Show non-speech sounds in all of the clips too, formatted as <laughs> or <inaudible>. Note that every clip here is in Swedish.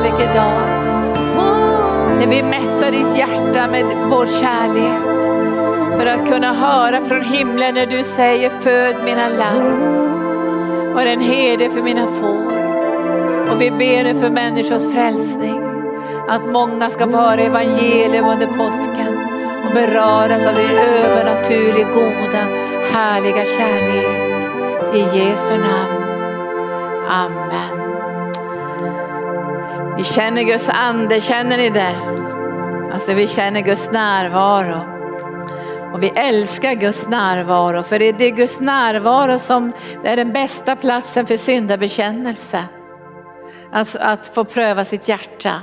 kärlek idag. När vi mättar ditt hjärta med vår kärlek. För att kunna höra från himlen när du säger föd mina lamm. Var en herde för mina får. Och vi ber dig för människors frälsning. Att många ska få höra evangelium under påsken och beröras av din övernaturligt goda, härliga kärlek. I Jesu namn. Amen. Vi känner Guds ande, känner ni det? Alltså vi känner Guds närvaro. Och vi älskar Guds närvaro för det är Guds närvaro som är den bästa platsen för syndabekännelse. Alltså att få pröva sitt hjärta.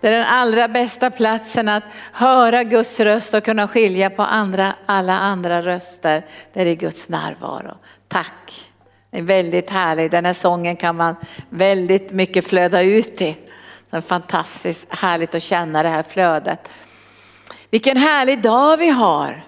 Det är den allra bästa platsen att höra Guds röst och kunna skilja på andra, alla andra röster. Det är Guds närvaro. Tack! Det är väldigt härligt. Den här sången kan man väldigt mycket flöda ut i. Det är fantastiskt härligt att känna det här flödet. Vilken härlig dag vi har.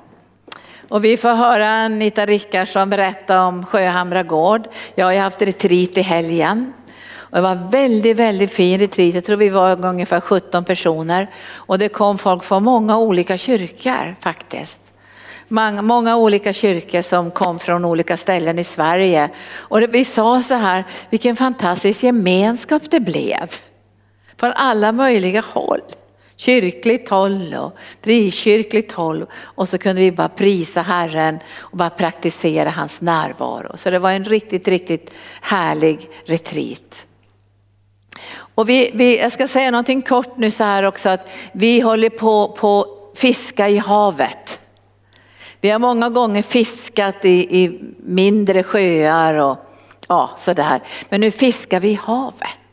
Och vi får höra Anita Rickardsson berätta om Sjöhamra gård. Jag har haft retreat i helgen. Och det var väldigt, väldigt fin retreat. Jag tror vi var ungefär 17 personer. Och det kom folk från många olika kyrkor faktiskt. Många, många olika kyrkor som kom från olika ställen i Sverige. Och vi sa så här, vilken fantastisk gemenskap det blev. Från alla möjliga håll. Kyrkligt håll och frikyrkligt håll. Och så kunde vi bara prisa Herren och bara praktisera hans närvaro. Så det var en riktigt, riktigt härlig retreat. Och vi, vi, jag ska säga någonting kort nu så här också att vi håller på på fiska i havet. Vi har många gånger fiskat i, i mindre sjöar och ja, sådär. Men nu fiskar vi i havet.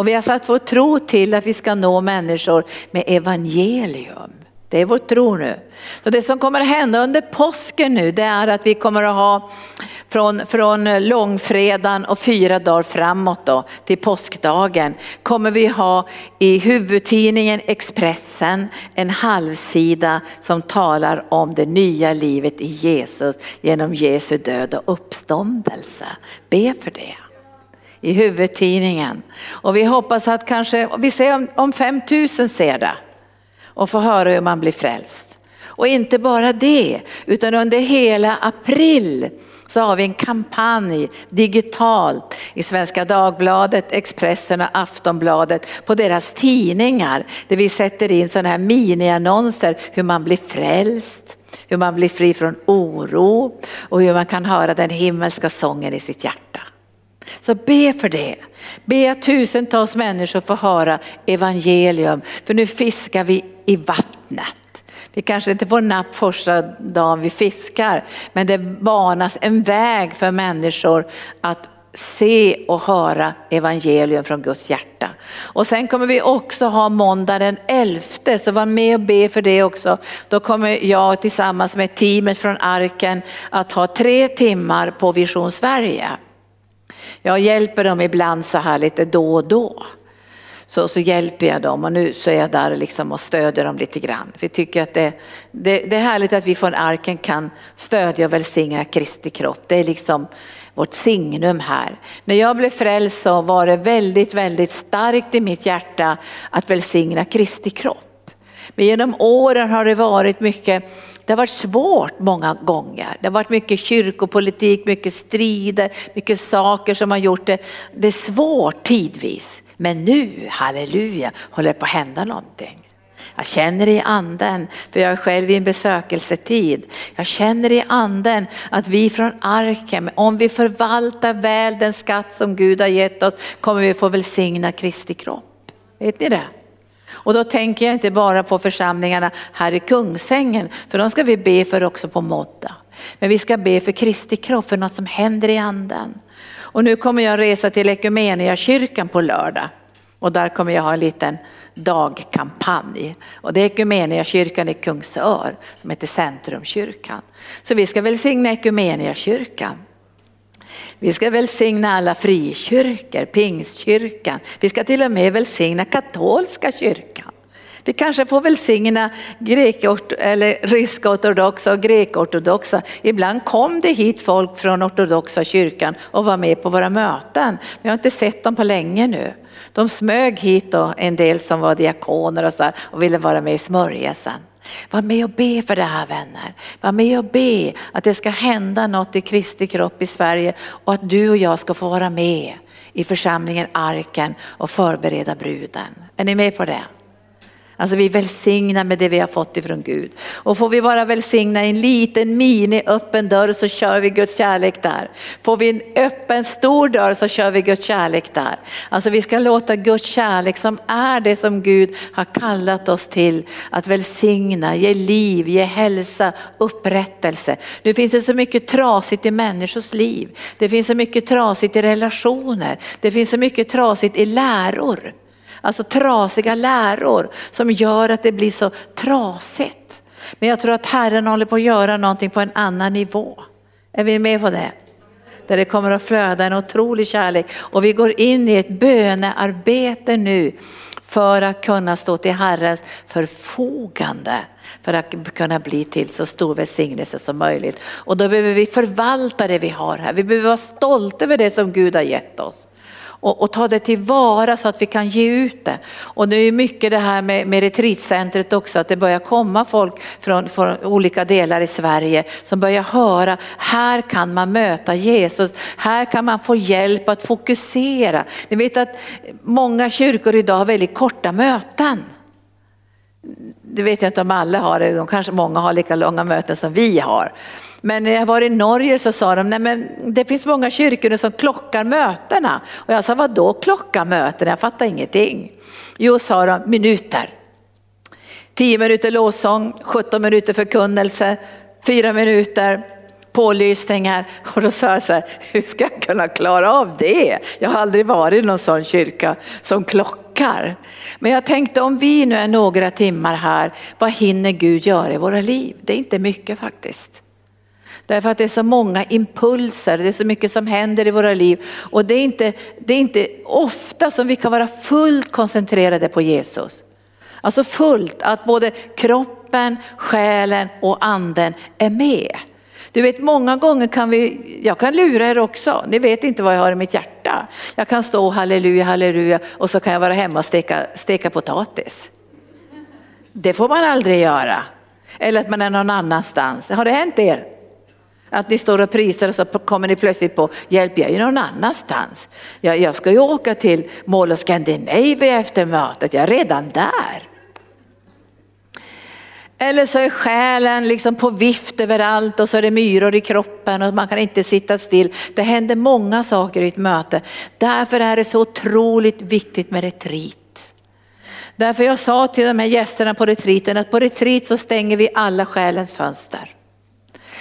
Och vi har satt vår tro till att vi ska nå människor med evangelium. Det är vår tro nu. Så det som kommer att hända under påsken nu det är att vi kommer att ha från, från långfredagen och fyra dagar framåt då, till påskdagen kommer vi ha i huvudtidningen Expressen en halvsida som talar om det nya livet i Jesus genom Jesu död och uppståndelse. Be för det i huvudtidningen. Och vi hoppas att kanske, vi ser om, om 5000 ser det och får höra hur man blir frälst. Och inte bara det, utan under hela april så har vi en kampanj digitalt i Svenska Dagbladet, Expressen och Aftonbladet på deras tidningar där vi sätter in sådana här miniannonser hur man blir frälst, hur man blir fri från oro och hur man kan höra den himmelska sången i sitt hjärta. Så be för det. Be att tusentals människor får höra evangelium. För nu fiskar vi i vattnet. Vi kanske inte får napp första dagen vi fiskar, men det banas en väg för människor att se och höra evangelium från Guds hjärta. Och sen kommer vi också ha måndag den 11, så var med och be för det också. Då kommer jag tillsammans med teamet från Arken att ha tre timmar på Vision Sverige. Jag hjälper dem ibland så här lite då och då. Så, så hjälper jag dem och nu så är jag där liksom och stödjer dem lite grann. Vi tycker att det, det, det är härligt att vi från arken kan stödja och välsigna Kristi kropp. Det är liksom vårt signum här. När jag blev frälst så var det väldigt, väldigt starkt i mitt hjärta att välsigna Kristi kropp. Men genom åren har det varit mycket, det har varit svårt många gånger. Det har varit mycket kyrkopolitik, mycket strider, mycket saker som har gjort det, det är svårt tidvis. Men nu, halleluja, håller det på att hända någonting. Jag känner i anden, för jag är själv i en besökelsetid. Jag känner i anden att vi från arken, om vi förvaltar väl den skatt som Gud har gett oss, kommer vi få välsigna Kristi kropp. Vet ni det? Och då tänker jag inte bara på församlingarna här i Kungsängen, för de ska vi be för också på måndag. Men vi ska be för Kristi kropp, för något som händer i anden. Och nu kommer jag resa till kyrkan på lördag. Och där kommer jag ha en liten dagkampanj. Och det är kyrkan i Kungsör som heter Centrumkyrkan. Så vi ska välsigna kyrkan. Vi ska välsigna alla frikyrkor, pingstkyrkan. Vi ska till och med välsigna katolska kyrkan. Vi kanske får välsigna grek eller rysk-ortodoxa och grek-ortodoxa. Ibland kom det hit folk från ortodoxa kyrkan och var med på våra möten. Vi har inte sett dem på länge nu. De smög hit då, en del som var diakoner och, så här, och ville vara med i smörjelsen. Var med och be för det här vänner. Var med och be att det ska hända något i Kristi kropp i Sverige och att du och jag ska få vara med i församlingen Arken och förbereda bruden. Är ni med på det? Alltså vi välsignar med det vi har fått ifrån Gud. Och får vi bara välsigna en liten mini öppen dörr så kör vi Guds kärlek där. Får vi en öppen stor dörr så kör vi Guds kärlek där. Alltså vi ska låta Guds kärlek som är det som Gud har kallat oss till att välsigna, ge liv, ge hälsa, upprättelse. Nu finns det så mycket trasigt i människors liv. Det finns så mycket trasigt i relationer. Det finns så mycket trasigt i läror. Alltså trasiga läror som gör att det blir så trasigt. Men jag tror att Herren håller på att göra någonting på en annan nivå. Är vi med på det? Där det kommer att flöda en otrolig kärlek och vi går in i ett bönearbete nu för att kunna stå till Herrens förfogande för att kunna bli till så stor välsignelse som möjligt. Och då behöver vi förvalta det vi har här. Vi behöver vara stolta över det som Gud har gett oss och, och, ta det tillvara så att vi kan ge ut det. Och nu är mycket det här med, med retreatcentret också, att det börjar komma folk från, från, olika delar i Sverige som börjar höra, här kan man möta Jesus, här kan man få hjälp att fokusera. Ni vet att många kyrkor idag har väldigt korta möten. Det vet jag inte om alla har det, de kanske många har lika långa möten som vi har. Men när jag var i Norge så sa de, nej men det finns många kyrkor som klockar mötena. Och jag sa, vadå klocka mötena? Jag fattar ingenting. Jo, sa de, minuter. 10 minuter lovsång, 17 minuter förkunnelse, 4 minuter pålysningar. <laughs> Och då sa jag så här, hur ska jag kunna klara av det? Jag har aldrig varit i någon sån kyrka som klockar. Men jag tänkte om vi nu är några timmar här, vad hinner Gud göra i våra liv? Det är inte mycket faktiskt. Därför att det är så många impulser, det är så mycket som händer i våra liv. Och det är inte, det är inte ofta som vi kan vara fullt koncentrerade på Jesus. Alltså fullt, att både kroppen, själen och anden är med. Du vet många gånger kan vi, jag kan lura er också, ni vet inte vad jag har i mitt hjärta. Jag kan stå halleluja, halleluja och så kan jag vara hemma och steka, steka potatis. Det får man aldrig göra. Eller att man är någon annanstans. Har det hänt er? Att ni står och prisar och så kommer ni plötsligt på, hjälp jag är ju någon annanstans. Jag, jag ska ju åka till Mall of Scandinavia efter mötet, jag är redan där. Eller så är själen liksom på vift överallt och så är det myror i kroppen och man kan inte sitta still. Det händer många saker i ett möte. Därför är det så otroligt viktigt med retreat. Därför jag sa till de här gästerna på retreaten att på retreat så stänger vi alla själens fönster.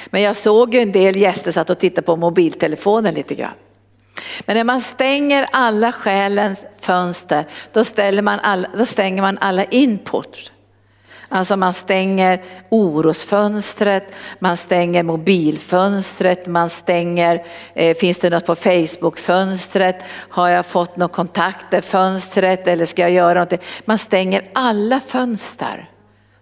Men jag såg ju en del gäster satt och tittade på mobiltelefonen lite grann. Men när man stänger alla själens fönster då, man alla, då stänger man alla input. Alltså man stänger orosfönstret, man stänger mobilfönstret, man stänger, eh, finns det något på Facebook-fönstret, har jag fått några kontakter, fönstret eller ska jag göra någonting? Man stänger alla fönster.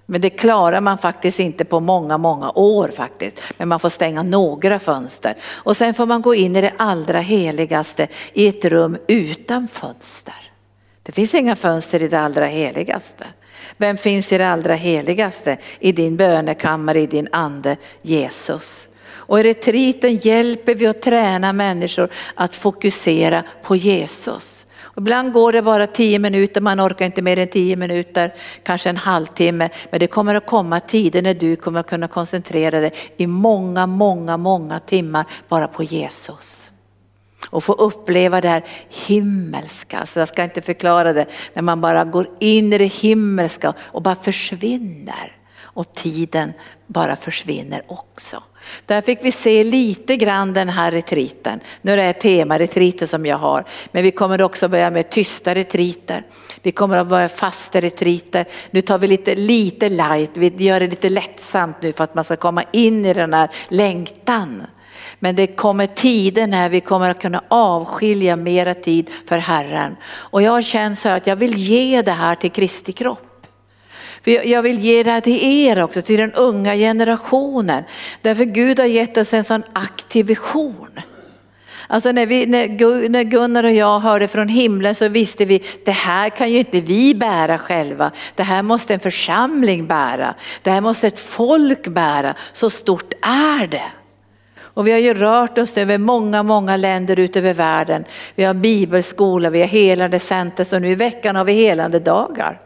Men det klarar man faktiskt inte på många, många år faktiskt. Men man får stänga några fönster. Och sen får man gå in i det allra heligaste i ett rum utan fönster. Det finns inga fönster i det allra heligaste. Vem finns i det allra heligaste? I din bönekammare, i din ande, Jesus. Och i retriten hjälper vi att träna människor att fokusera på Jesus. Ibland går det bara tio minuter, man orkar inte mer än tio minuter, kanske en halvtimme. Men det kommer att komma tider när du kommer att kunna koncentrera dig i många, många, många timmar bara på Jesus. Och få uppleva det här himmelska, så jag ska inte förklara det, när man bara går in i det himmelska och bara försvinner och tiden bara försvinner också. Där fick vi se lite grann den här retriten. Nu är det temaretriter som jag har, men vi kommer också börja med tysta retriter. Vi kommer att börja fasta retriter. Nu tar vi lite, lite light, vi gör det lite lättsamt nu för att man ska komma in i den här längtan. Men det kommer tider när vi kommer att kunna avskilja mera tid för Herren. Och jag känner så att jag vill ge det här till Kristi kropp. För jag vill ge det här till er också, till den unga generationen. Därför Gud har gett oss en sån aktiv vision. Alltså när, vi, när Gunnar och jag hörde från himlen så visste vi, det här kan ju inte vi bära själva. Det här måste en församling bära. Det här måste ett folk bära. Så stort är det. Och vi har ju rört oss över många, många länder ut över världen. Vi har bibelskola, vi har helande center, så nu i veckan har vi helande dagar.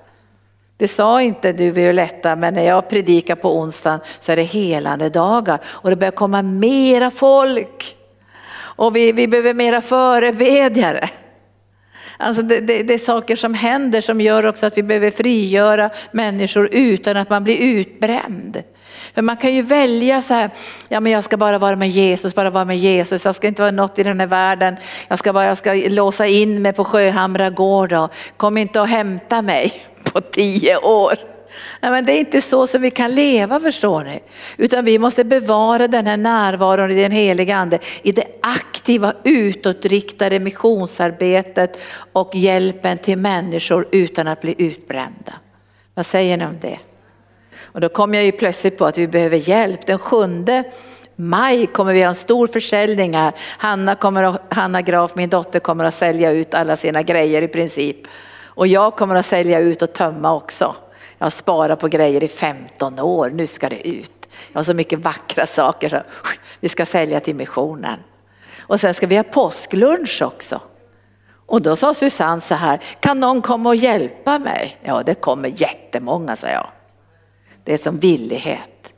Det sa inte du Violetta, men när jag predikar på onsdagen så är det helande dagar och det börjar komma mera folk. Och vi, vi behöver mera förebedjare. Alltså det, det, det, är saker som händer som gör också att vi behöver frigöra människor utan att man blir utbränd. För man kan ju välja så här, ja men jag ska bara vara med Jesus, bara vara med Jesus, jag ska inte vara något i den här världen, jag ska, bara, jag ska låsa in mig på Sjöhamra gård och kom inte och hämta mig <laughs> på tio år. Nej, men det är inte så som vi kan leva förstår ni. Utan vi måste bevara den här närvaron i den heliga ande i det aktiva utåtriktade missionsarbetet och hjälpen till människor utan att bli utbrända. Vad säger ni om det? Och då kom jag ju plötsligt på att vi behöver hjälp. Den sjunde maj kommer vi ha en stor försäljning här. Hanna, kommer att, Hanna Graf, min dotter, kommer att sälja ut alla sina grejer i princip. Och jag kommer att sälja ut och tömma också. Jag har sparat på grejer i 15 år, nu ska det ut. Jag har så mycket vackra saker så vi ska sälja till missionen. Och sen ska vi ha påsklunch också. Och då sa Susanne så här, kan någon komma och hjälpa mig? Ja, det kommer jättemånga, sa jag. Det är som villighet.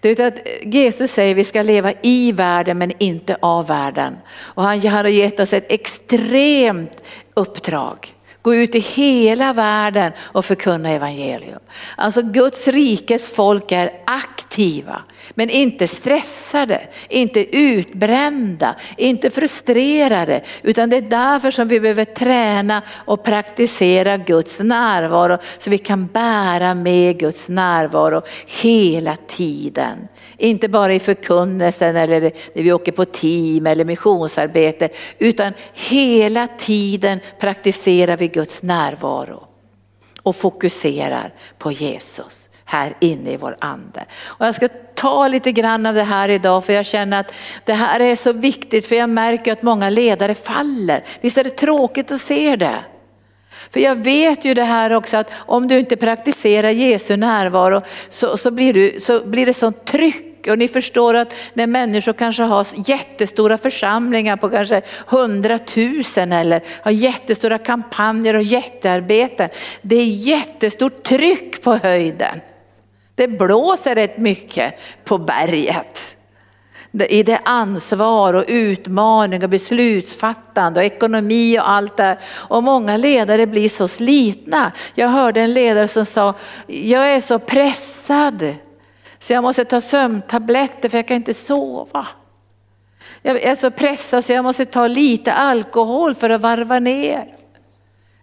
Det är att Jesus säger att vi ska leva i världen men inte av världen. Och han har gett oss ett extremt uppdrag. Gå ut i hela världen och förkunna evangelium. Alltså Guds rikes folk är aktiva men inte stressade, inte utbrända, inte frustrerade utan det är därför som vi behöver träna och praktisera Guds närvaro så vi kan bära med Guds närvaro hela tiden. Inte bara i förkunnelsen eller när vi åker på team eller missionsarbete utan hela tiden praktiserar vi Guds närvaro och fokuserar på Jesus här inne i vår ande. Och jag ska ta lite grann av det här idag för jag känner att det här är så viktigt för jag märker att många ledare faller. Visst är det tråkigt att se det? För jag vet ju det här också att om du inte praktiserar Jesu närvaro så, så, blir, du, så blir det sånt tryck och ni förstår att när människor kanske har jättestora församlingar på kanske hundratusen eller har jättestora kampanjer och jättearbeten. Det är jättestort tryck på höjden. Det blåser rätt mycket på berget. I det ansvar och utmaning och beslutsfattande och ekonomi och allt det Och många ledare blir så slitna. Jag hörde en ledare som sa, jag är så pressad. Så jag måste ta sömntabletter för jag kan inte sova. Jag är så pressad så jag måste ta lite alkohol för att varva ner.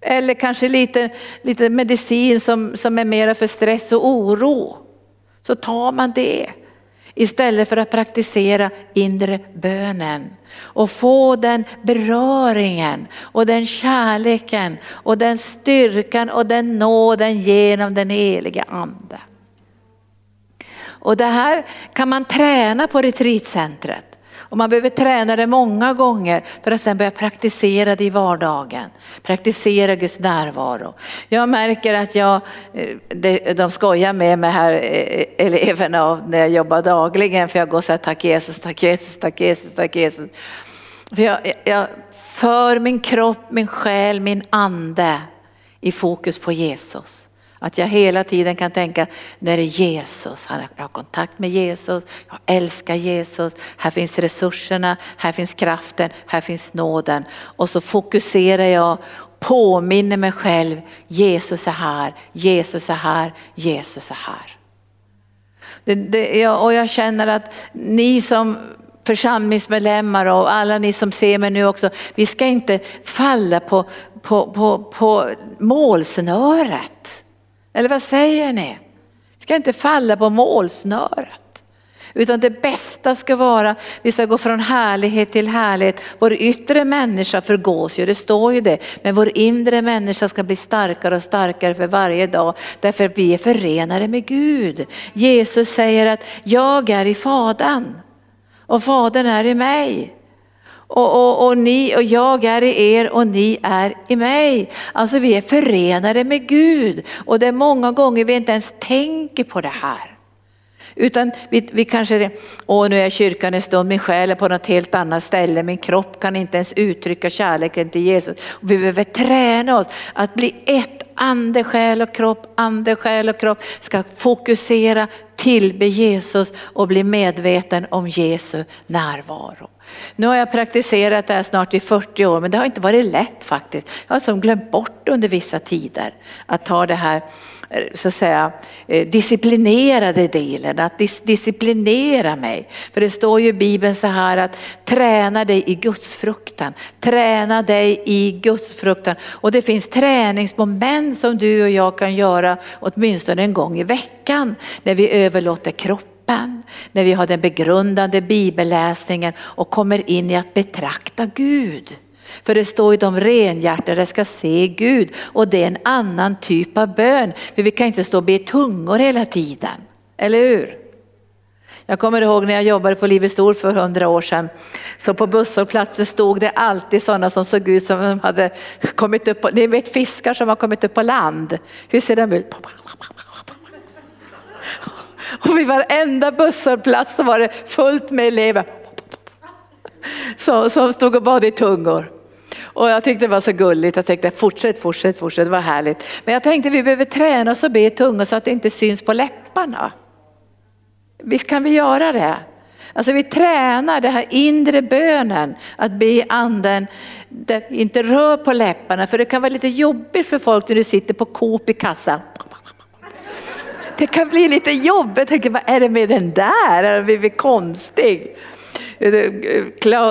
Eller kanske lite, lite medicin som, som är mera för stress och oro. Så tar man det istället för att praktisera inre bönen och få den beröringen och den kärleken och den styrkan och den nåden genom den heliga ande. Och det här kan man träna på retreatcentret. Och man behöver träna det många gånger för att sen börja praktisera det i vardagen. Praktisera Guds närvaro. Jag märker att jag, eh, de skojar med mig här, eh, eleverna, när jag jobbar dagligen för jag går så här tack Jesus, tack Jesus, tack Jesus, tack Jesus. För jag, jag för min kropp, min själ, min ande i fokus på Jesus. Att jag hela tiden kan tänka, nu är det Jesus, jag har kontakt med Jesus, jag älskar Jesus, här finns resurserna, här finns kraften, här finns nåden. Och så fokuserar jag, påminner mig själv, Jesus är här, Jesus är här, Jesus är här. Det, det, och jag känner att ni som församlingsmedlemmar och alla ni som ser mig nu också, vi ska inte falla på, på, på, på målsnöret. Eller vad säger ni? Vi ska inte falla på målsnöret. Utan det bästa ska vara, vi ska gå från härlighet till härlighet. Vår yttre människa förgås ju, det står ju det. Men vår inre människa ska bli starkare och starkare för varje dag. Därför att vi är förenade med Gud. Jesus säger att jag är i Fadern och Fadern är i mig. Och, och, och, ni och jag är i er och ni är i mig. Alltså vi är förenade med Gud och det är många gånger vi inte ens tänker på det här. Utan vi, vi kanske, åh nu är jag i kyrkan en stund, min själ är på något helt annat ställe, min kropp kan inte ens uttrycka kärleken till Jesus. Och vi behöver träna oss att bli ett, ande, själ och kropp, ande, själ och kropp ska fokusera, tillbe Jesus och bli medveten om Jesu närvaro. Nu har jag praktiserat det här snart i 40 år men det har inte varit lätt faktiskt. Jag har som glömt bort under vissa tider att ta det här eh, så att säga, eh, disciplinerade delen, att dis disciplinera mig. För det står ju i Bibeln så här att träna dig i gudsfruktan, träna dig i gudsfruktan. Och det finns träningsmoment som du och jag kan göra åtminstone en gång i veckan när vi överlåter kroppen kroppen, när vi har den begrundande bibelläsningen och kommer in i att betrakta Gud. För det står ju de renhjärtade ska se Gud och det är en annan typ av bön. För vi kan inte stå och be tungor hela tiden, eller hur? Jag kommer ihåg när jag jobbade på Livets Ord för hundra år sedan. Så på busshållplatser stod det alltid sådana som såg ut som de hade kommit upp på, ni vet fiskar som har kommit upp på land. Hur ser de ut? Och vid varenda busshållplats så var det fullt med elever som, som stod och bad i tungor. Och jag tyckte det var så gulligt, jag tänkte fortsätt, fortsätt, fortsätt, det var härligt. Men jag tänkte vi behöver träna oss och be i tungor så att det inte syns på läpparna. Visst kan vi göra det? Alltså vi tränar den här inre bönen, att be i anden, inte rör på läpparna för det kan vara lite jobbigt för folk när du sitter på Coop i kassan det kan bli lite jobbigt. Jag tänker, vad är det med den där? Den den blivit konstig?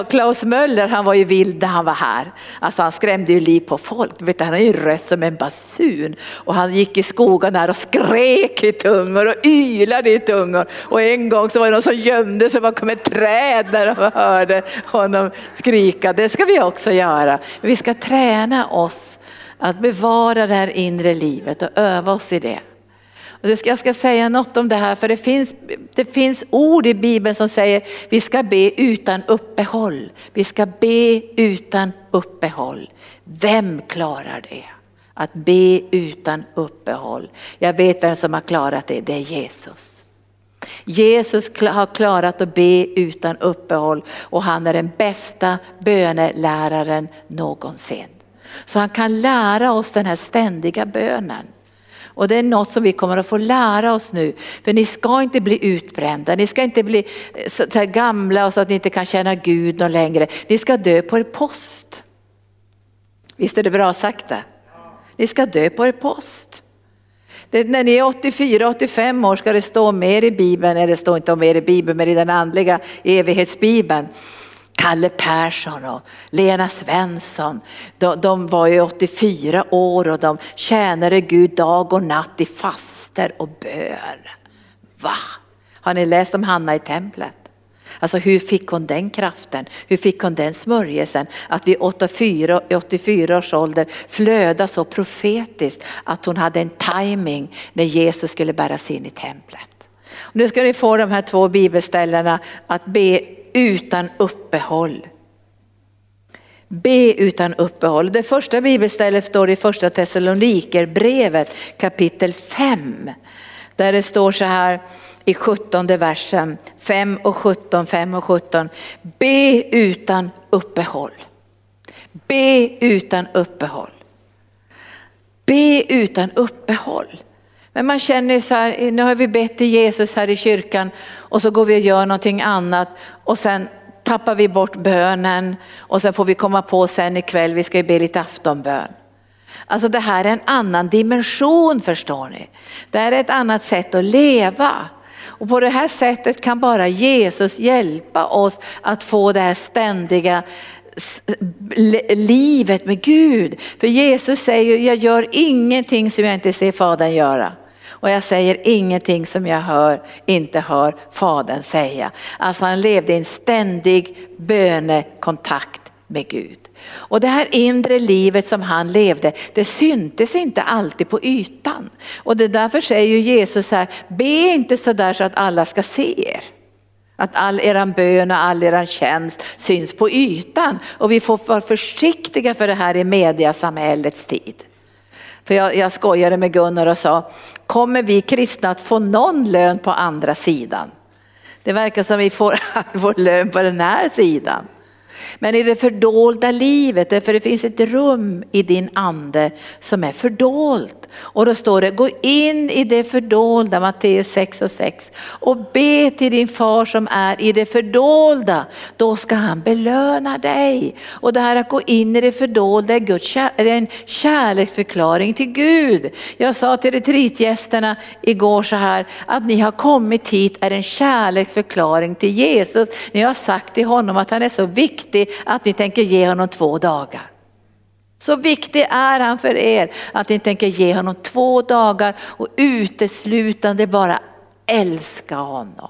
Klaus Möller han var ju vild när han var här. Alltså han skrämde ju liv på folk. Du han har ju en röst som en basun. Och han gick i skogen där och skrek i tungor och ylade i tungor. Och en gång så var det någon som gömde sig bakom ett träd när de hörde honom skrika. Det ska vi också göra. Vi ska träna oss att bevara det här inre livet och öva oss i det. Jag ska säga något om det här för det finns, det finns ord i Bibeln som säger vi ska be utan uppehåll. Vi ska be utan uppehåll. Vem klarar det? Att be utan uppehåll. Jag vet vem som har klarat det, det är Jesus. Jesus har klarat att be utan uppehåll och han är den bästa böneläraren någonsin. Så han kan lära oss den här ständiga bönen. Och det är något som vi kommer att få lära oss nu. För ni ska inte bli utbrända, ni ska inte bli eh, så gamla och så att ni inte kan känna Gud någon längre. Ni ska dö på er post. Visst är det bra sagt det? Ni ska dö på er post. Det, när ni är 84-85 år ska det stå mer i Bibeln, eller det står inte mer i Bibeln men i den andliga evighetsbibeln Kalle Persson och Lena Svensson. De, de, var ju 84 år och de tjänade Gud dag och natt i faster och bön. Va? Har ni läst om Hanna i templet? Alltså hur fick hon den kraften? Hur fick hon den smörjelsen? Att vid 84, 84 års ålder flöda så profetiskt att hon hade en timing när Jesus skulle bäras in i templet. Nu ska ni få de här två bibelställena att be utan uppehåll. Be utan uppehåll. Det första bibelstället står i första Thessalonikerbrevet kapitel 5. Där det står så här i 17 versen 5 och 17, 5 och 17. Be utan uppehåll. Be utan uppehåll. Be utan uppehåll. Men man känner så här, nu har vi bett till Jesus här i kyrkan och så går vi och gör någonting annat och sen tappar vi bort bönen och sen får vi komma på sen ikväll, vi ska ju be lite aftonbön. Alltså det här är en annan dimension förstår ni. Det här är ett annat sätt att leva. Och på det här sättet kan bara Jesus hjälpa oss att få det här ständiga livet med Gud. För Jesus säger, jag gör ingenting som jag inte ser Fadern göra. Och jag säger ingenting som jag hör, inte hör Fadern säga. Alltså han levde i en ständig bönekontakt med Gud. Och det här inre livet som han levde, det syntes inte alltid på ytan. Och det därför säger ju Jesus här, be inte så där så att alla ska se er. Att all eran bön och all eran tjänst syns på ytan. Och vi får vara försiktiga för det här i mediasamhällets tid. För jag, jag skojade med Gunnar och sa, kommer vi kristna att få någon lön på andra sidan? Det verkar som vi får <laughs> all vår lön på den här sidan. Men i det fördolda livet, för det finns ett rum i din ande som är fördolt. Och då står det, gå in i det fördolda, Matteus 6 och 6 och be till din far som är i det fördolda. Då ska han belöna dig. Och det här att gå in i det fördolda är, Guds, är en kärleksförklaring till Gud. Jag sa till retreatgästerna igår så här, att ni har kommit hit är en kärleksförklaring till Jesus. Ni har sagt till honom att han är så viktig viktig att ni tänker ge honom två dagar. Så viktig är han för er att ni tänker ge honom två dagar och uteslutande bara älska honom.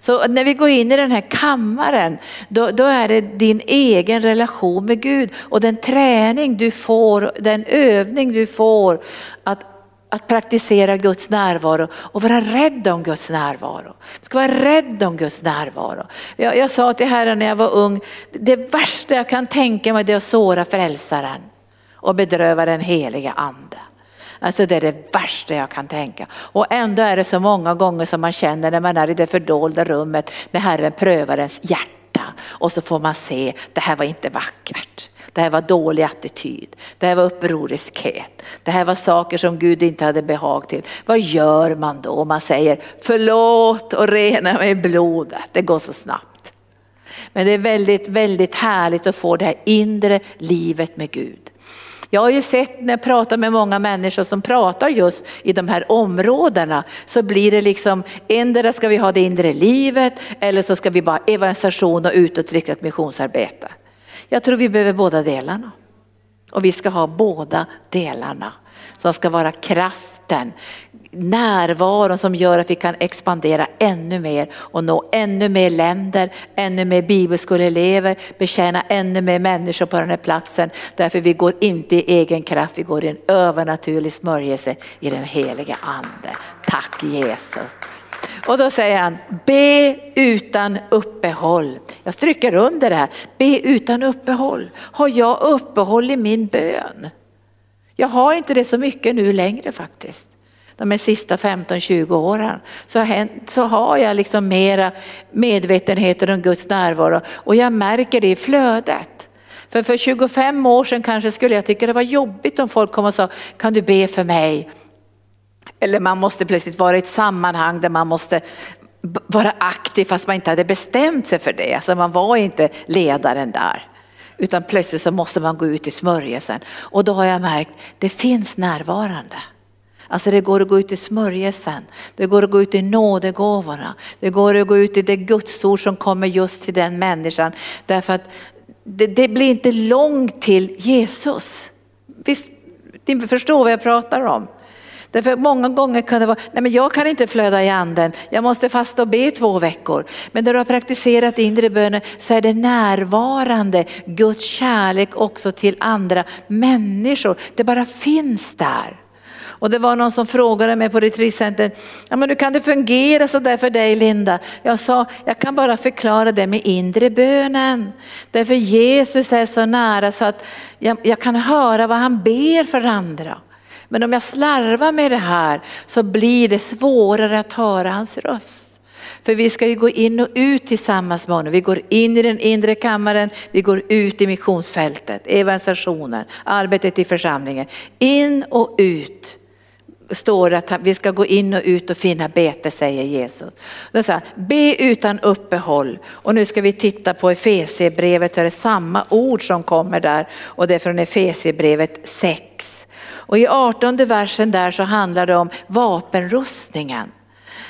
Så när vi går in i den här kammaren, då, då, är det din egen relation med Gud och den träning du får, den övning du får att att praktisera Guds närvaro och vara rädd om Guds närvaro. Vi ska vara rädd om Guds närvaro. Jag, jag sa till Herren när jag var ung, det värsta jag kan tänka mig är att såra frälsaren och bedröva den heliga ande. Alltså det är det värsta jag kan tänka. Och ändå är det så många gånger som man känner när man är i det fördolda rummet när Herren prövar ens hjärta och så får man se, det här var inte vackert. Det här var dålig attityd. Det här var upproriskhet. Det här var saker som Gud inte hade behag till. Vad gör man då? Man säger förlåt och rena mig i blodet. Det går så snabbt. Men det är väldigt, väldigt härligt att få det här inre livet med Gud. Jag har ju sett när jag pratar med många människor som pratar just i de här områdena så blir det liksom endera ska vi ha det inre livet eller så ska vi bara evangelisation och utåtriktat missionsarbete. Jag tror vi behöver båda delarna. Och vi ska ha båda delarna som ska vara kraften, närvaron som gör att vi kan expandera ännu mer och nå ännu mer länder, ännu mer bibelskoleelever, betjäna ännu mer människor på den här platsen. Därför vi går inte i egen kraft, vi går i en övernaturlig smörjelse i den heliga ande. Tack Jesus. Och då säger han, be utan uppehåll. Jag stryker under det här, be utan uppehåll. Har jag uppehåll i min bön? Jag har inte det så mycket nu längre faktiskt. De sista 15-20 åren så, har jag liksom mera medvetenhet om Guds närvaro och jag märker det i flödet. För för 25 år sedan kanske skulle jag tycka det var jobbigt om folk kom och sa, kan du be för mig? Eller man måste plötsligt vara i ett sammanhang där man måste vara aktiv fast man inte hade bestämt sig för det. Alltså man var inte ledaren där. Utan plötsligt så måste man gå ut i smörjelsen. Och då har jag märkt, det finns närvarande. Alltså det går att gå ut i smörjelsen, det går att gå ut i nådegåvorna, det går att gå ut i det gudsord som kommer just till den människan. Därför att det, det blir inte långt till Jesus. Visst, ni förstår vad jag pratar om. Därför många gånger kan det vara, nej men jag kan inte flöda i anden, jag måste fasta och be två veckor. Men när du har praktiserat inre bönen så är det närvarande Guds kärlek också till andra människor. Det bara finns där. Och det var någon som frågade mig på retreatcentret, ja men hur kan det fungera så där för dig Linda? Jag sa, jag kan bara förklara det med inre bönen. Därför Jesus är så nära så att jag, jag kan höra vad han ber för andra. Men om jag slarvar med det här så blir det svårare att höra hans röst. För vi ska ju gå in och ut tillsammans med honom. Vi går in i den inre kammaren, vi går ut i missionsfältet, evangelisationen, arbetet i församlingen. In och ut står det att vi ska gå in och ut och finna bete säger Jesus. Det så här, be utan uppehåll och nu ska vi titta på Efesierbrevet, det är samma ord som kommer där och det är från Efesierbrevet 6. Och i 18 versen där så handlar det om vapenrustningen.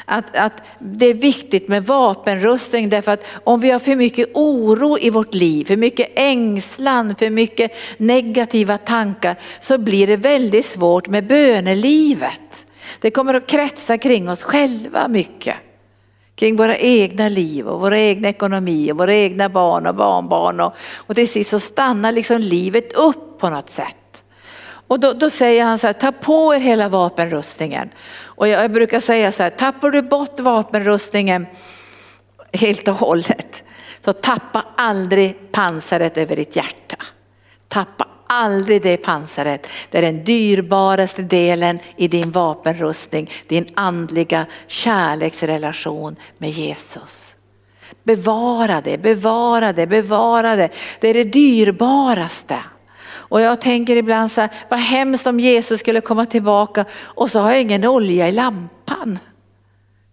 Att, att det är viktigt med vapenrustning därför att om vi har för mycket oro i vårt liv, för mycket ängslan, för mycket negativa tankar så blir det väldigt svårt med bönelivet. Det kommer att kretsa kring oss själva mycket. Kring våra egna liv och våra egna ekonomi och våra egna barn och barnbarn. Och, och till sist så stannar liksom livet upp på något sätt. Och då, då, säger han så här, ta på er hela vapenrustningen. Och jag, jag brukar säga så här, tappar du bort vapenrustningen helt och hållet, så tappa aldrig pansaret över ditt hjärta. Tappa aldrig det pansaret. Det är den dyrbaraste delen i din vapenrustning, din andliga kärleksrelation med Jesus. Bevara det, bevara det, bevara det. Det är det dyrbaraste. Och jag tänker ibland så här, vad hemskt om Jesus skulle komma tillbaka och så har jag ingen olja i lampan.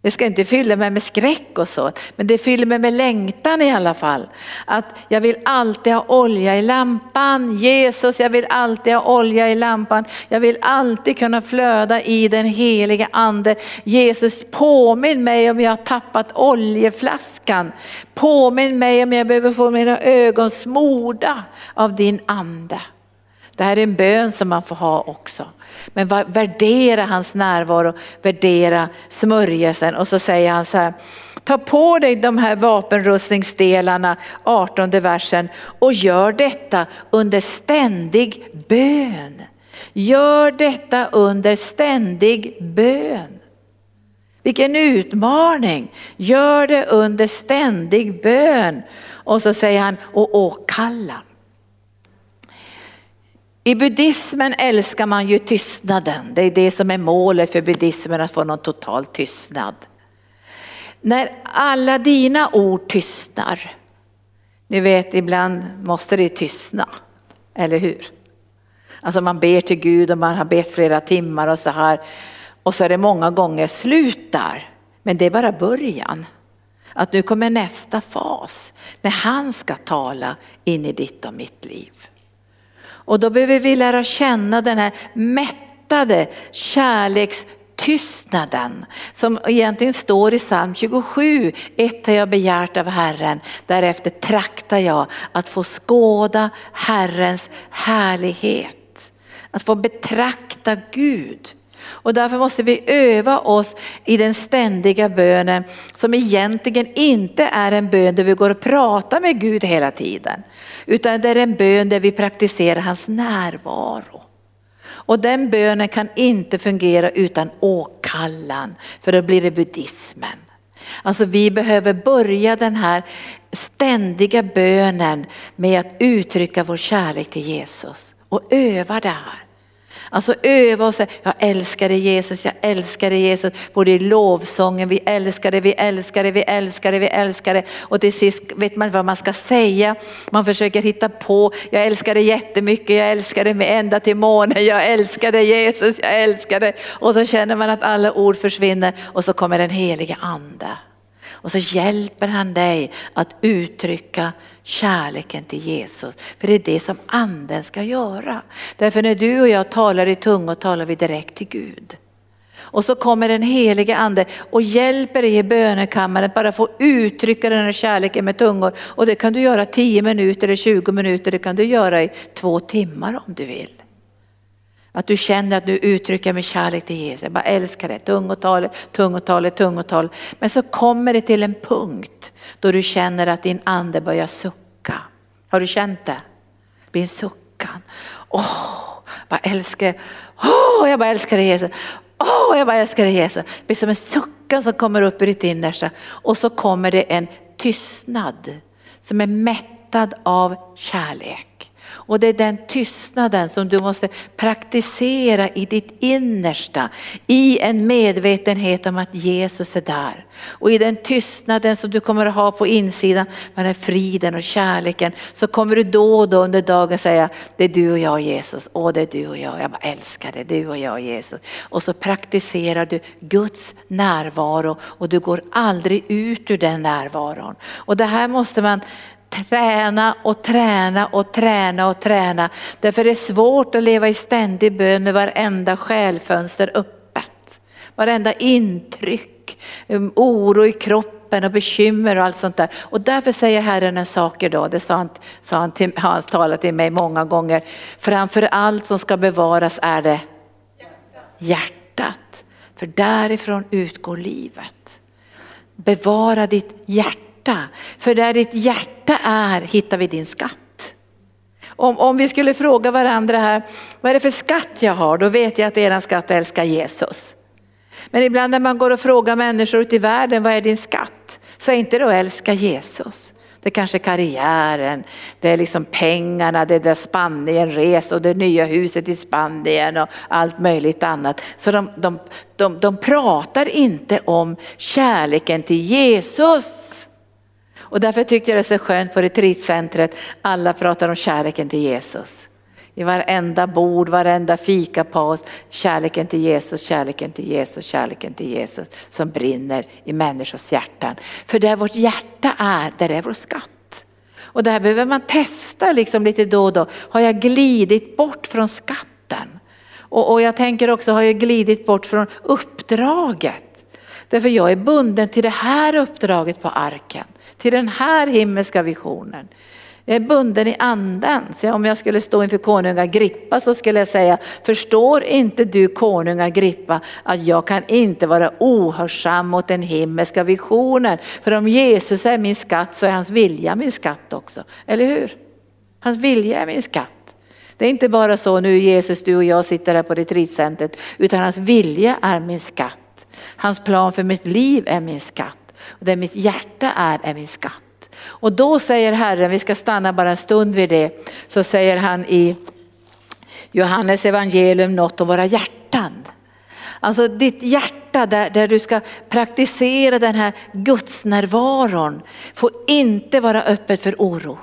Det ska inte fylla mig med skräck och så, men det fyller mig med längtan i alla fall. Att jag vill alltid ha olja i lampan. Jesus, jag vill alltid ha olja i lampan. Jag vill alltid kunna flöda i den heliga ande. Jesus, påminn mig om jag har tappat oljeflaskan. Påminn mig om jag behöver få mina ögon smorda av din ande. Det här är en bön som man får ha också. Men värdera hans närvaro, värdera smörjelsen och så säger han så här. Ta på dig de här vapenrustningsdelarna, 18 versen och gör detta under ständig bön. Gör detta under ständig bön. Vilken utmaning! Gör det under ständig bön. Och så säger han och åkalla. I buddhismen älskar man ju tystnaden. Det är det som är målet för buddhismen, att få någon total tystnad. När alla dina ord tystnar, ni vet ibland måste det tystna, eller hur? Alltså man ber till Gud och man har bett flera timmar och så här. Och så är det många gånger slut där. Men det är bara början. Att nu kommer nästa fas, när han ska tala in i ditt och mitt liv. Och då behöver vi lära känna den här mättade kärlekstystnaden som egentligen står i psalm 27. Ett har jag begärt av Herren, därefter traktar jag att få skåda Herrens härlighet. Att få betrakta Gud. Och därför måste vi öva oss i den ständiga bönen som egentligen inte är en bön där vi går och pratar med Gud hela tiden. Utan det är en bön där vi praktiserar hans närvaro. Och den bönen kan inte fungera utan åkallan, för då blir det buddhismen. Alltså vi behöver börja den här ständiga bönen med att uttrycka vår kärlek till Jesus och öva det här. Alltså öva och säga, jag älskar dig Jesus, jag älskar dig Jesus. Både i lovsången, vi älskar dig, vi älskar dig, vi älskar dig, vi älskar dig. Och till sist vet man vad man ska säga. Man försöker hitta på, jag älskar dig jättemycket, jag älskar dig med ända till månen, jag älskar dig Jesus, jag älskar dig. Och då känner man att alla ord försvinner och så kommer den heliga ande. Och så hjälper han dig att uttrycka kärleken till Jesus. För det är det som anden ska göra. Därför när du och jag talar i tungor talar vi direkt till Gud. Och så kommer den helige ande och hjälper dig i bönekammaren bara få uttrycka den här kärleken med tungor. Och det kan du göra 10 minuter eller 20 minuter, det kan du göra i två timmar om du vill. Att du känner att du uttrycker med kärlek till Jesus. Jag bara älskar det. Tungotalet, tungotalet, tungotalet. Men så kommer det till en punkt då du känner att din ande börjar sucka. Har du känt det? Det blir en suckan. Åh, oh, bara älskar, oh, jag bara älskar dig Jesus. Åh, oh, jag bara älskar dig Jesus. Det blir som en suckan som kommer upp ur ditt innersta. Och så kommer det en tystnad som är mättad av kärlek. Och det är den tystnaden som du måste praktisera i ditt innersta. I en medvetenhet om att Jesus är där. Och i den tystnaden som du kommer att ha på insidan, med den friden och kärleken, så kommer du då och då under dagen säga, det är du och jag Jesus, åh det är du och jag, jag bara älskar det, du och jag Jesus. Och så praktiserar du Guds närvaro och du går aldrig ut ur den närvaron. Och det här måste man träna och träna och träna och träna. Därför är det svårt att leva i ständig bön med varenda själfönster öppet. Varenda intryck, um, oro i kroppen och bekymmer och allt sånt där. Och därför säger Herren en sak idag, det sa han, sa han till, har han talat till mig många gånger. Framför allt som ska bevaras är det hjärtat. För därifrån utgår livet. Bevara ditt hjärta, för där ditt hjärta är hittar vi din skatt. Om, om vi skulle fråga varandra här, vad är det för skatt jag har? Då vet jag att er skatt älskar Jesus. Men ibland när man går och frågar människor ute i världen, vad är din skatt? Så är inte det att älska Jesus. Det är kanske karriären, det är liksom pengarna, det är där Spanien res och det nya huset i Spanien och allt möjligt annat. Så de, de, de, de pratar inte om kärleken till Jesus. Och därför tyckte jag det är så skönt på retreatcentret, alla pratar om kärleken till Jesus. I varenda bord, varenda fikapaus, kärleken till Jesus, kärleken till Jesus, kärleken till Jesus som brinner i människors hjärtan. För där vårt hjärta är, där är vår skatt. Och det här behöver man testa liksom lite då och då. Har jag glidit bort från skatten? Och, och jag tänker också, har jag glidit bort från uppdraget? Därför jag är bunden till det här uppdraget på arken, till den här himmelska visionen. Jag är bunden i anden. Så om jag skulle stå inför konung Agrippa så skulle jag säga, förstår inte du konung Agrippa att jag kan inte vara ohörsam mot den himmelska visionen. För om Jesus är min skatt så är hans vilja min skatt också. Eller hur? Hans vilja är min skatt. Det är inte bara så nu Jesus, du och jag sitter här på retreatcentret, utan hans vilja är min skatt. Hans plan för mitt liv är min skatt. Och det mitt hjärta är, är min skatt. Och då säger Herren, vi ska stanna bara en stund vid det, så säger han i Johannes evangelium något om våra hjärtan. Alltså ditt hjärta där, där du ska praktisera den här gudsnärvaron får inte vara öppet för oro.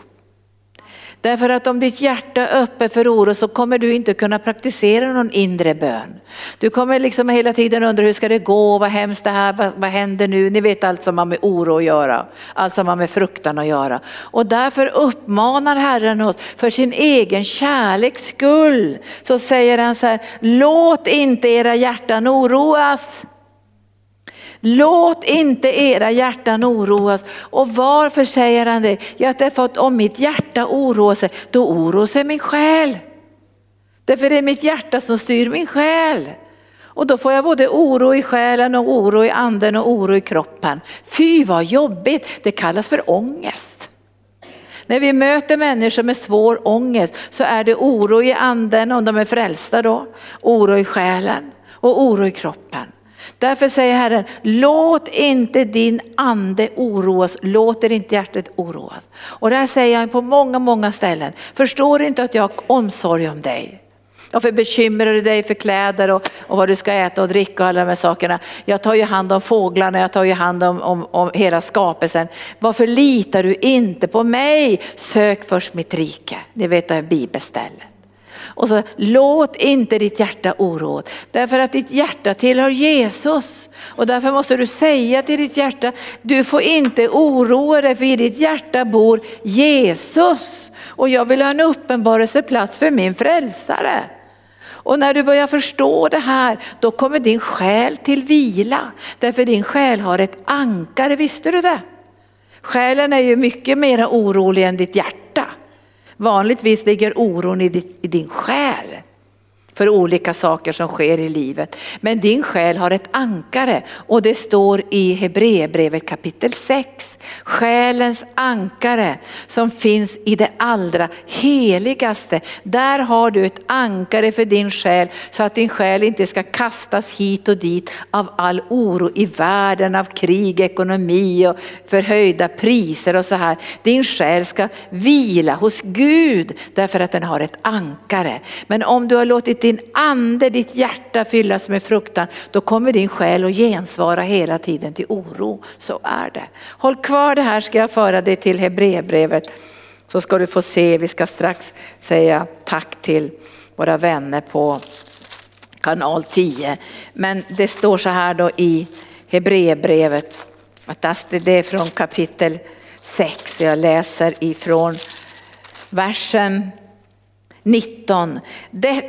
Därför att om ditt hjärta är öppet för oro så kommer du inte kunna praktisera någon inre bön. Du kommer liksom hela tiden undra hur ska det gå, vad hemskt det här, vad, vad händer nu? Ni vet allt som har med oro att göra, allt som har med fruktan att göra. Och därför uppmanar Herren oss för sin egen kärleks skull. Så säger han så här, låt inte era hjärtan oroas. Låt inte era hjärtan oroas. Och varför säger han det? Ja, därför att om mitt hjärta oroar sig, då oroar sig min själ. Därför det är mitt hjärta som styr min själ. Och då får jag både oro i själen och oro i anden och oro i kroppen. Fy vad jobbigt, det kallas för ångest. När vi möter människor med svår ångest så är det oro i anden om de är frälsta då, oro i själen och oro i kroppen. Därför säger Herren, låt inte din ande oroas, låt inte hjärtat oroas. Och det här säger han på många, många ställen. Förstår inte att jag har omsorg om dig? Varför bekymrar du dig för kläder och, och, vad du ska äta och dricka och alla de här sakerna? Jag tar ju hand om fåglarna, jag tar ju hand om, om, om hela skapelsen. Varför litar du inte på mig? Sök först mitt rike. Ni vet det här bibelstället. Och så låt inte ditt hjärta oroa. Därför att ditt hjärta tillhör Jesus. Och därför måste du säga till ditt hjärta, du får inte oroa dig för i ditt hjärta bor Jesus. Och jag vill ha en uppenbarelseplats för min frälsare. Och när du börjar förstå det här, då kommer din själ till vila. Därför din själ har ett ankare, visste du det? Själen är ju mycket mer orolig än ditt hjärta. Vanligtvis ligger oron i, din själ för olika saker som sker i livet. Men din själ har ett ankare och det står i Hebreerbrevet kapitel 6. Själens ankare som finns i det allra heligaste. Där har du ett ankare för din själ så att din själ inte ska kastas hit och dit av all oro i världen, av krig, ekonomi och förhöjda priser och så här. Din själ ska vila hos Gud därför att den har ett ankare. Men om du har låtit din ande, ditt hjärta fyllas med fruktan, då kommer din själ att gensvara hela tiden till oro. Så är det. Håll kvar det här ska jag föra dig till Hebreerbrevet. Så ska du få se, vi ska strax säga tack till våra vänner på kanal 10. Men det står så här då i Hebreerbrevet, att det är från kapitel 6, jag läser ifrån versen 19.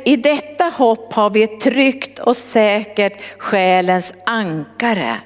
I detta hopp har vi ett tryggt och säkert själens ankare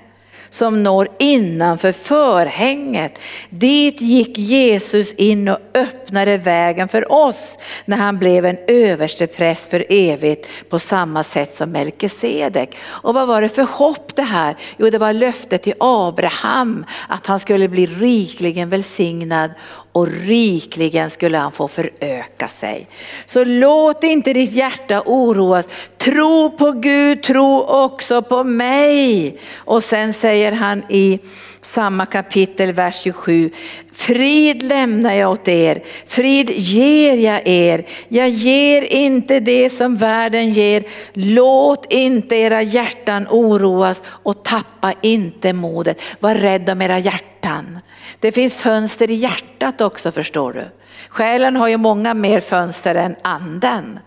som når innanför förhänget. Dit gick Jesus in och öppnade vägen för oss när han blev en överstepräst för evigt på samma sätt som Melkisedek. Och vad var det för hopp det här? Jo det var löftet till Abraham att han skulle bli rikligen välsignad och rikligen skulle han få föröka sig. Så låt inte ditt hjärta oroas. Tro på Gud, tro också på mig. Och sen säger han i samma kapitel, vers 27. Frid lämnar jag åt er, frid ger jag er. Jag ger inte det som världen ger. Låt inte era hjärtan oroas och tappa inte modet. Var rädd om era hjärtan. Det finns fönster i hjärtat också förstår du. Själen har ju många mer fönster än anden.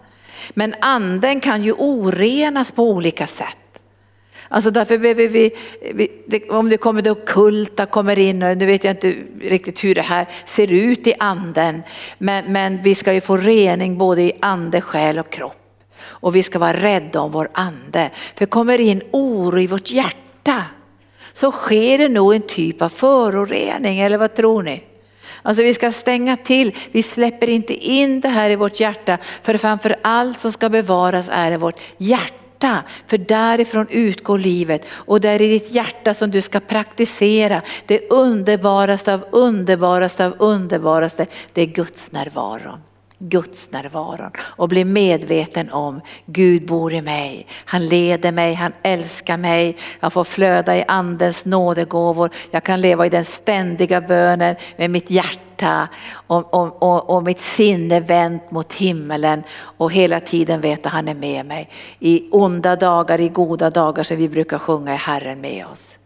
Men anden kan ju orenas på olika sätt. Alltså därför behöver vi, om det kommer det okulta kommer in och nu vet jag inte riktigt hur det här ser ut i anden. Men, men vi ska ju få rening både i ande, själ och kropp. Och vi ska vara rädda om vår ande. För kommer in oro i vårt hjärta så sker det nog en typ av förorening, eller vad tror ni? Alltså vi ska stänga till, vi släpper inte in det här i vårt hjärta för framför allt som ska bevaras är det vårt hjärta. För därifrån utgår livet och det är i ditt hjärta som du ska praktisera det underbaraste av underbaraste av underbaraste, det är Guds närvaro. Guds närvaron och bli medveten om Gud bor i mig. Han leder mig, han älskar mig. Jag får flöda i andens nådegåvor. Jag kan leva i den ständiga bönen med mitt hjärta och, och, och, och mitt sinne vänt mot himmelen och hela tiden veta han är med mig. I onda dagar, i goda dagar som vi brukar sjunga är Herren med oss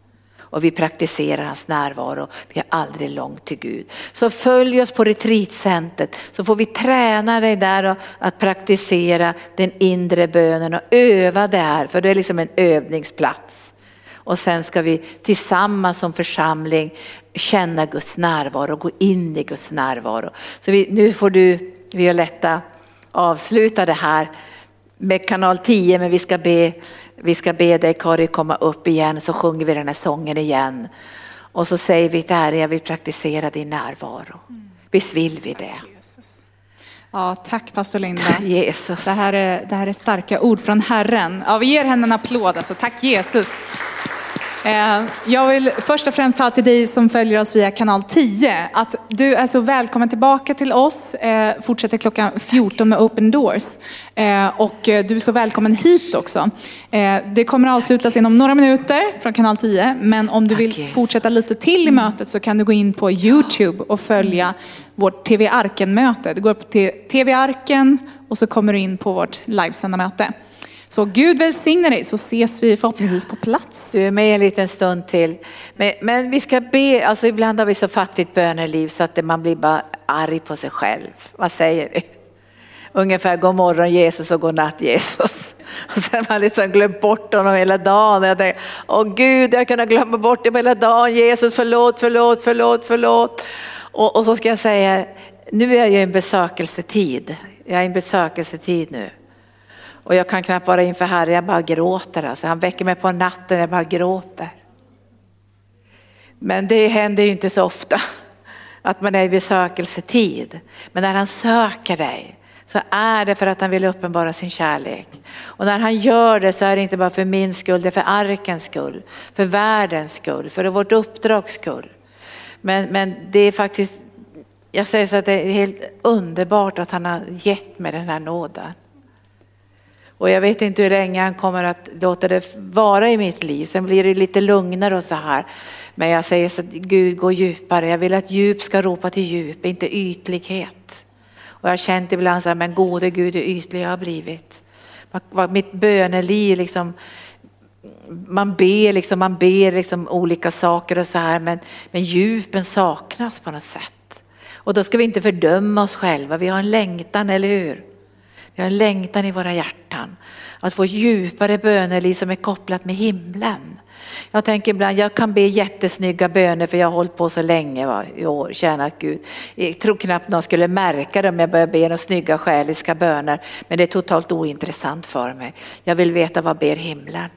och vi praktiserar hans närvaro. Vi är aldrig långt till Gud. Så följ oss på retreatcentret så får vi träna dig där att praktisera den inre bönen och öva där för det är liksom en övningsplats. Och sen ska vi tillsammans som församling känna Guds närvaro och gå in i Guds närvaro. Så vi, nu får du Violetta avsluta det här med kanal 10 men vi ska be vi ska be dig Kari komma upp igen så sjunger vi den här sången igen. Och så säger vi där jag vill praktisera din närvaro. Visst vill vi det? Ja, tack pastor Linda. Jesus. Det här, är, det här är starka ord från Herren. Ja, vi ger henne en applåd. Alltså. Tack Jesus. Eh, jag vill först och främst ta till dig som följer oss via kanal 10 att du är så välkommen tillbaka till oss. Eh, fortsätter klockan 14 med Open Doors. Eh, och du är så välkommen hit också. Det kommer att avslutas inom några minuter från kanal 10. Men om du vill fortsätta lite till i mötet så kan du gå in på Youtube och följa vårt TV Arken-möte. Du går på TV Arken och så kommer du in på vårt livesända möte. Så Gud välsigne dig så ses vi förhoppningsvis på plats. Du är med en liten stund till. Men, men, vi ska be, alltså ibland har vi så fattigt böneliv så att man blir bara arg på sig själv. Vad säger ni? Ungefär god morgon Jesus och god natt Jesus. <laughs> Och sen har man liksom glömt bort honom hela dagen. Jag tänkte, åh Gud, jag kunde glömma bort det hela dagen. Jesus, förlåt, förlåt, förlåt, förlåt. Och, och så ska jag säga, nu är jag i en besökelsetid. Jag är i en besökelsetid nu. Och jag kan knappt vara inför Herren, jag bara gråter. Alltså. Han väcker mig på natten, jag bara gråter. Men det händer ju inte så ofta att man är i besökelsetid. Men när han söker dig så är det för att han vill uppenbara sin kärlek. Och när han gör det så är det inte bara för min skull, det är för arkens skull, för världens skull, för vårt uppdrags skull. Men, men det är faktiskt, jag säger så att det är helt underbart att han har gett mig den här nåden. Och jag vet inte hur länge han kommer att låta det vara i mitt liv. Sen blir det lite lugnare och så här. Men jag säger så att Gud går djupare. Jag vill att djup ska ropa till djup, inte ytlighet. Och jag har känt ibland så här, men gode Gud hur ytlig jag har blivit. Mitt böneliv liksom, man ber, liksom, man ber liksom olika saker och så här men, men djupen saknas på något sätt. Och då ska vi inte fördöma oss själva, vi har en längtan, eller hur? Vi har en längtan i våra hjärtan att få djupare böneliv som är kopplat med himlen. Jag tänker ibland, jag kan be jättesnygga böner för jag har hållit på så länge va, i år, tjänat Gud. Jag tror knappt någon skulle märka det om jag börjar be några snygga själiska böner. Men det är totalt ointressant för mig. Jag vill veta vad ber himlen.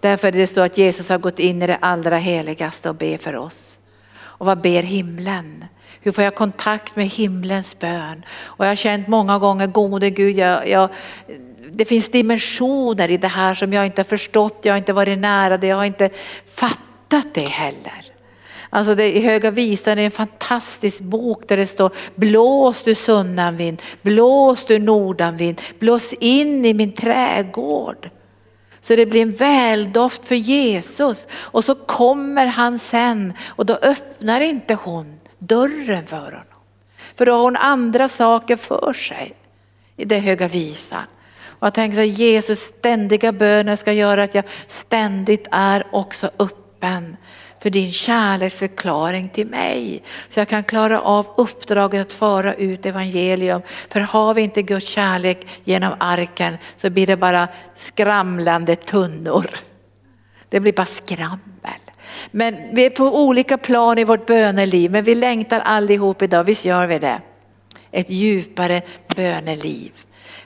Därför är det så att Jesus har gått in i det allra heligaste och ber för oss. Och vad ber himlen? Hur får jag kontakt med himlens bön? Och jag har känt många gånger, gode Gud, jag, jag, det finns dimensioner i det här som jag inte har förstått, jag har inte varit nära det, jag har inte fattat det heller. Alltså det, i Höga Visan är en fantastisk bok där det står blås du sunnanvind, blås du nordanvind, blås in i min trädgård. Så det blir en väldoft för Jesus och så kommer han sen och då öppnar inte hon dörren för honom. För då har hon andra saker för sig i det höga visan. Och jag tänker att Jesus ständiga böner ska göra att jag ständigt är också öppen för din kärleksförklaring till mig. Så jag kan klara av uppdraget att föra ut evangelium. För har vi inte Guds kärlek genom arken så blir det bara skramlande tunnor. Det blir bara skrammel. Men vi är på olika plan i vårt böneliv, men vi längtar allihop idag, visst gör vi det? Ett djupare böneliv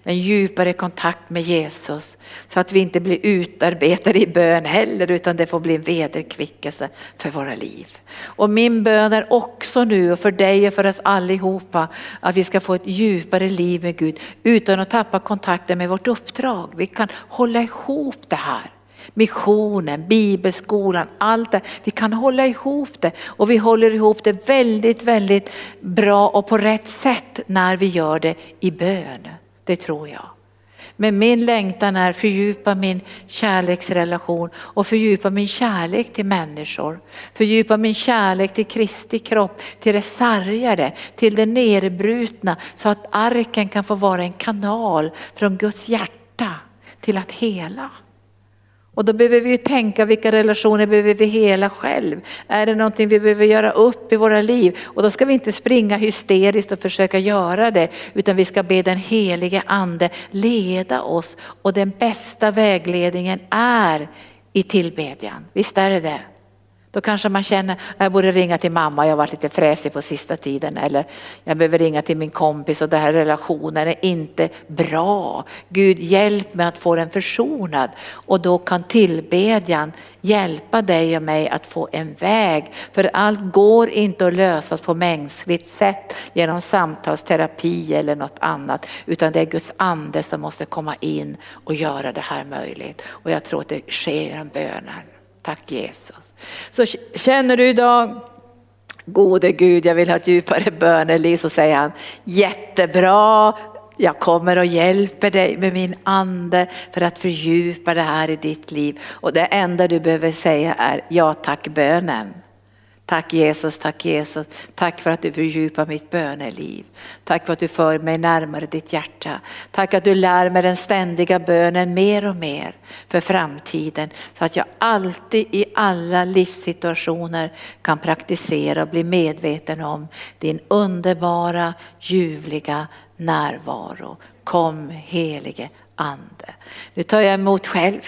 en djupare kontakt med Jesus så att vi inte blir utarbetade i bön heller utan det får bli en vederkvickelse för våra liv. Och min bön är också nu och för dig och för oss allihopa att vi ska få ett djupare liv med Gud utan att tappa kontakten med vårt uppdrag. Vi kan hålla ihop det här missionen, bibelskolan, allt det. Vi kan hålla ihop det och vi håller ihop det väldigt, väldigt bra och på rätt sätt när vi gör det i bön. Det tror jag. Men min längtan är fördjupa min kärleksrelation och fördjupa min kärlek till människor. Fördjupa min kärlek till Kristi kropp, till det sargade, till det nerbrutna så att arken kan få vara en kanal från Guds hjärta till att hela. Och då behöver vi tänka vilka relationer behöver vi hela själv? Är det någonting vi behöver göra upp i våra liv? Och då ska vi inte springa hysteriskt och försöka göra det utan vi ska be den helige ande leda oss och den bästa vägledningen är i tillbedjan. Visst är det det? Då kanske man känner att jag borde ringa till mamma, jag har varit lite fräsig på sista tiden. Eller jag behöver ringa till min kompis och den här relationen är inte bra. Gud hjälp mig att få den försonad. Och då kan tillbedjan hjälpa dig och mig att få en väg. För allt går inte att lösas på mänskligt sätt genom samtalsterapi eller något annat. Utan det är Guds ande som måste komma in och göra det här möjligt. Och jag tror att det sker genom bönen. Tack Jesus. Så känner du idag, gode Gud, jag vill ha ett djupare böneliv, så säger han jättebra, jag kommer och hjälper dig med min ande för att fördjupa det här i ditt liv. Och det enda du behöver säga är ja tack bönen. Tack Jesus, tack Jesus. Tack för att du fördjupar mitt böneliv. Tack för att du för mig närmare ditt hjärta. Tack att du lär mig den ständiga bönen mer och mer för framtiden. Så att jag alltid i alla livssituationer kan praktisera och bli medveten om din underbara, ljuvliga närvaro. Kom helige Ande. Nu tar jag emot själv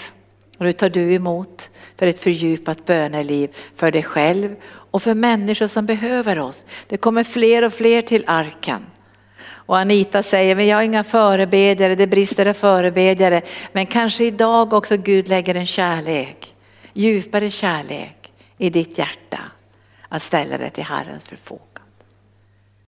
och nu tar du emot för ett fördjupat böneliv för dig själv och för människor som behöver oss. Det kommer fler och fler till arken. Och Anita säger, men jag har inga förebedjare, det brister i förebedjare. Men kanske idag också Gud lägger en kärlek, djupare kärlek i ditt hjärta att ställa det till Herrens förfogande.